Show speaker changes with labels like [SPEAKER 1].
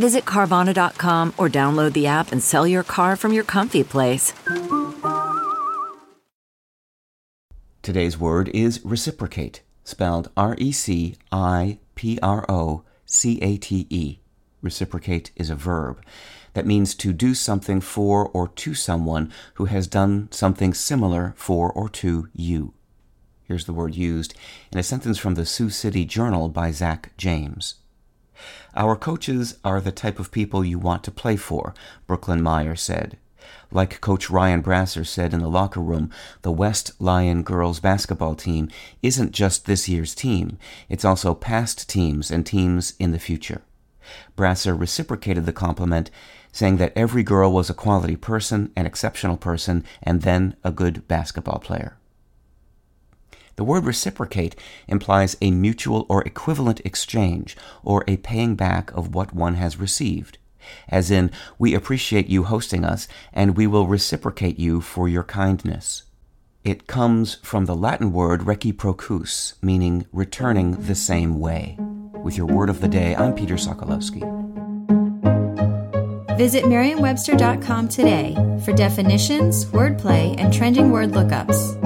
[SPEAKER 1] Visit Carvana.com or download the app and sell your car from your comfy place.
[SPEAKER 2] Today's word is reciprocate, spelled R E C I P R O C A T E. Reciprocate is a verb that means to do something for or to someone who has done something similar for or to you. Here's the word used in a sentence from the Sioux City Journal by Zach James. Our coaches are the type of people you want to play for, Brooklyn Meyer said. Like Coach Ryan Brasser said in the locker room, the West Lyon girls basketball team isn't just this year's team, it's also past teams and teams in the future. Brasser reciprocated the compliment, saying that every girl was a quality person, an exceptional person, and then a good basketball player. The word reciprocate implies a mutual or equivalent exchange, or a paying back of what one has received. As in, we appreciate you hosting us, and we will reciprocate you for your kindness. It comes from the Latin word reciprocus, meaning returning the same way. With your word of the day, I'm Peter Sokolowski.
[SPEAKER 3] Visit Merriam-Webster.com today for definitions, wordplay, and trending word lookups.